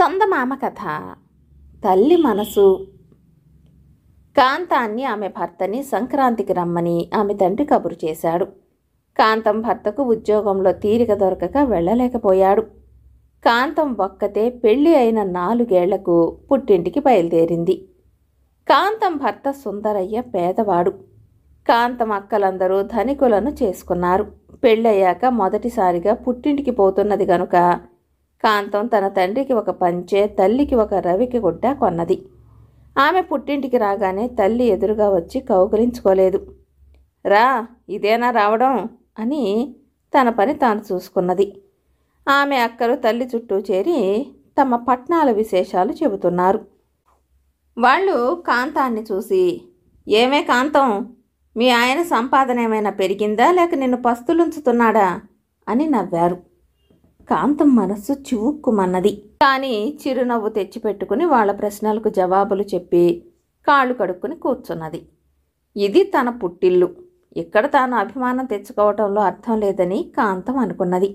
చందమామ కథ తల్లి మనసు. కాంతాన్ని ఆమె భర్తని సంక్రాంతికి రమ్మని ఆమె తండ్రి కబురు చేశాడు. కాంతం భర్తకు ఉద్యోగంలో తీరిక దొరకక వెళ్ళలేకపోయాడు. కాంతం ఒక్కతే పెళ్ళి అయిన నాలుగేళ్ళకు పుట్టింటికి బయలుదేరింది. కాంతం భర్త సుందరయ్య పేదవాడు. కాంతం అక్కలందరూ ధనికులను చేసుకున్నారు. పెళ్ళయ్యాక మొదటిసారిగా పుట్టింటికి పోతున్నది గనుక కాంతం తన తండ్రికి ఒక పంచె తల్లికి ఒక రవికి గుడ్డ కొన్నది. ఆమె పుట్టింటికి రాగానే తల్లి ఎదురుగా వచ్చి కౌగిలించుకోలేదు. రా ఇదేనా రావడం? అని తన పని తాను చూసుకున్నది. ఆమె అక్కలు తల్లి చుట్టూ చేరి తమ పట్నాల విశేషాలు చెబుతున్నారు. వాళ్ళు కాంతాన్ని చూసి ఏమే కాంతం? మీ ఆయన సంపాదన ఏమైనా పెరిగిందా? లేక నిన్ను పస్తులుంచుతున్నాడా? అని నవ్వారు. కాంతం మనస్సు చివుక్కుమన్నది. కానీ చిరునవ్వు తెచ్చిపెట్టుకుని వాళ్ళ ప్రశ్నలకు జవాబులు చెప్పి కాళ్ళు కడుక్కుని కూర్చున్నది. ఇది తన పుట్టిల్లు. ఇక్కడ తాను అభిమానం తెచ్చుకోవటంలో అర్థం లేదని కాంతం అనుకున్నది.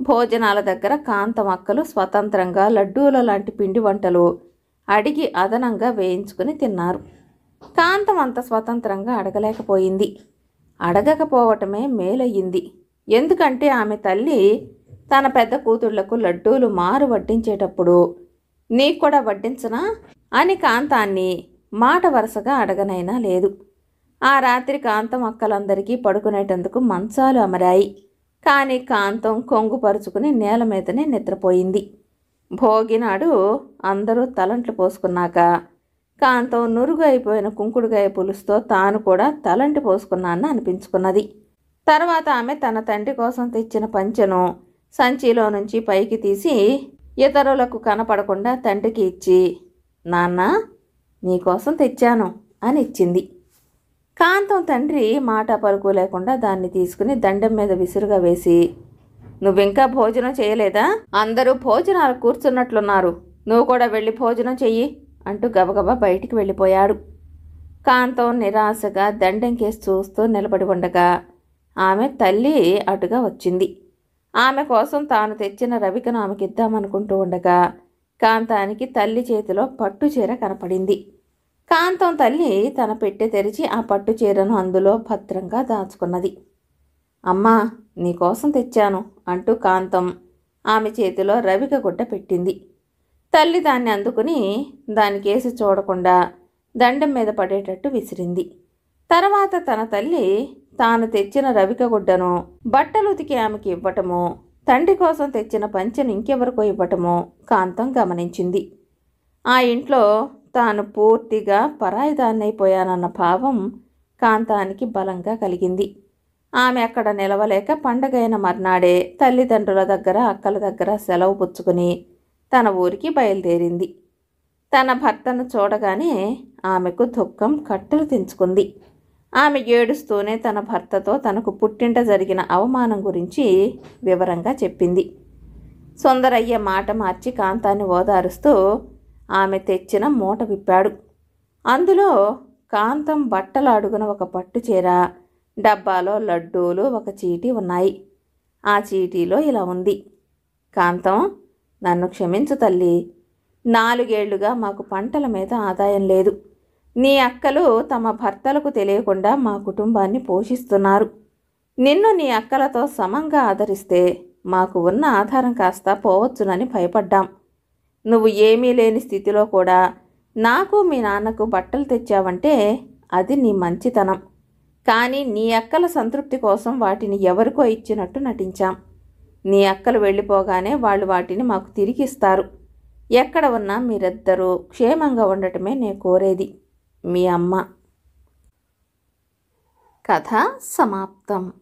భోజనాల దగ్గర కాంతం అక్కలు స్వతంత్రంగా లడ్డూల లాంటి పిండి వంటలు అడిగి అదనంగా వేయించుకుని తిన్నారు. కాంతం అంత స్వతంత్రంగా అడగలేకపోయింది. అడగకపోవటమే మేలయ్యింది. ఎందుకంటే ఆమె తల్లి తన పెద్ద కూతుళ్ళకు లడ్డూలు మారు వడ్డించేటప్పుడు నీకు కూడా వడ్డించనా? అని కాంతాన్ని మాట వరుసగా అడగనైనా లేదు. ఆ రాత్రి కాంతం అక్కలందరికీ పడుకునేటందుకు మంచాలు అమరాయి. కానీ కాంతం కొంగుపరుచుకుని నేల మీదనే నిద్రపోయింది. భోగినాడు అందరూ తలంట్లు పోసుకున్నాక కాంతం నురుగు అయిపోయిన కుంకుడుగాయ పులుసుతో తాను కూడా తలంటి పోసుకున్నానని అనిపించుకున్నది. తర్వాత ఆమె తన తండ్రి కోసం తెచ్చిన పంచెను సంచిలో నుంచి పైకి తీసి ఇతరులకు కనపడకుండా తండ్రికి ఇచ్చి నాన్న నీకోసం తెచ్చాను అని ఇచ్చింది. కాంతం తండ్రి మాట పలుకు లేకుండా దాన్ని తీసుకుని దండం మీద విసురుగా వేసి నువ్వింకా భోజనం చేయలేదా? అందరూ భోజనాలు కూర్చున్నట్లున్నారు. నువ్వు కూడా వెళ్ళి భోజనం చెయ్యి అంటూ గబగబా బయటికి వెళ్ళిపోయాడు. కాంతం నిరాశగా దండంకేసి చూస్తూ నిలబడి ఉండగా ఆమె తల్లి అటుగా వచ్చింది. ఆమె కోసం తాను తెచ్చిన రవికను ఆమెకి ఇద్దామనుకుంటూ ఉండగా కాంతానికి తల్లి చేతిలో పట్టు చీర కనపడింది. కాంతం తల్లి తన పెట్టె తెరిచి ఆ పట్టు చీరను అందులో భద్రంగా దాచుకున్నది. అమ్మా నీకోసం తెచ్చాను అంటూ కాంతం ఆమె చేతిలో రవిక గుడ్డ పెట్టింది. తల్లి దాన్ని అందుకుని దానికేసి చూడకుండా దండం మీద పడేటట్టు విసిరింది. తర్వాత తన తల్లి తాను తెచ్చిన రవిక గుడ్డను బట్టలు ఉతికి ఆమెకి ఇవ్వటము తండ్రి కోసం తెచ్చిన పంచెను ఇంకెవరికో ఇవ్వటము కాంతం గమనించింది. ఆ ఇంట్లో తాను పూర్తిగా పరాయిదాన్నైపోయానన్న భావం కాంతానికి బలంగా కలిగింది. ఆమె అక్కడ నిలవలేక పండగైన మర్నాడే తల్లిదండ్రుల దగ్గర అక్కల దగ్గర సెలవు పుచ్చుకుని తన ఊరికి బయలుదేరింది. తన భర్తను చూడగానే ఆమెకు దుఃఖం కట్టలు తెంచుకుంది. ఆమె ఏడుస్తూనే తన భర్తతో తనకు పుట్టింట జరిగిన అవమానం గురించి వివరంగా చెప్పింది. సుందరయ్య మాట మార్చి కాంతాన్ని ఓదారుస్తూ ఆమె తెచ్చిన మూట విప్పాడు. అందులో కాంతం బట్టలు అడుగున ఒక పట్టు చీర డబ్బాలో లడ్డూలు ఒక చీటీ ఉన్నాయి. ఆ చీటీలో ఇలా ఉంది. కాంతం నన్ను క్షమించు తల్లి. నాలుగేళ్ళుగా మాకు పంటల మీద ఆదాయం లేదు. నీ అక్కలు తమ భర్తలకు తెలియకుండా మా కుటుంబాన్ని పోషిస్తున్నారు. నిన్ను నీ అక్కలతో సమంగా ఆదరిస్తే మాకు ఉన్న ఆధారం కాస్త పోవచ్చునని భయపడ్డాం. నువ్వు ఏమీ లేని స్థితిలో కూడా నాకు మీ నాన్నకు బట్టలు తెచ్చావంటే అది నీ మంచితనం. కానీ నీ అక్కల సంతృప్తి కోసం వాటిని ఎవరికో ఇచ్చినట్టు నటించాం. నీ అక్కలు వెళ్ళిపోగానే వాళ్ళు వాటిని మాకు తిరిగిస్తారు ఎక్కడ ఉన్నా మీరిద్దరూ క్షేమంగా ఉండటమే నేను కోరేది. మీ అమ్మ. కథ సమాప్తం.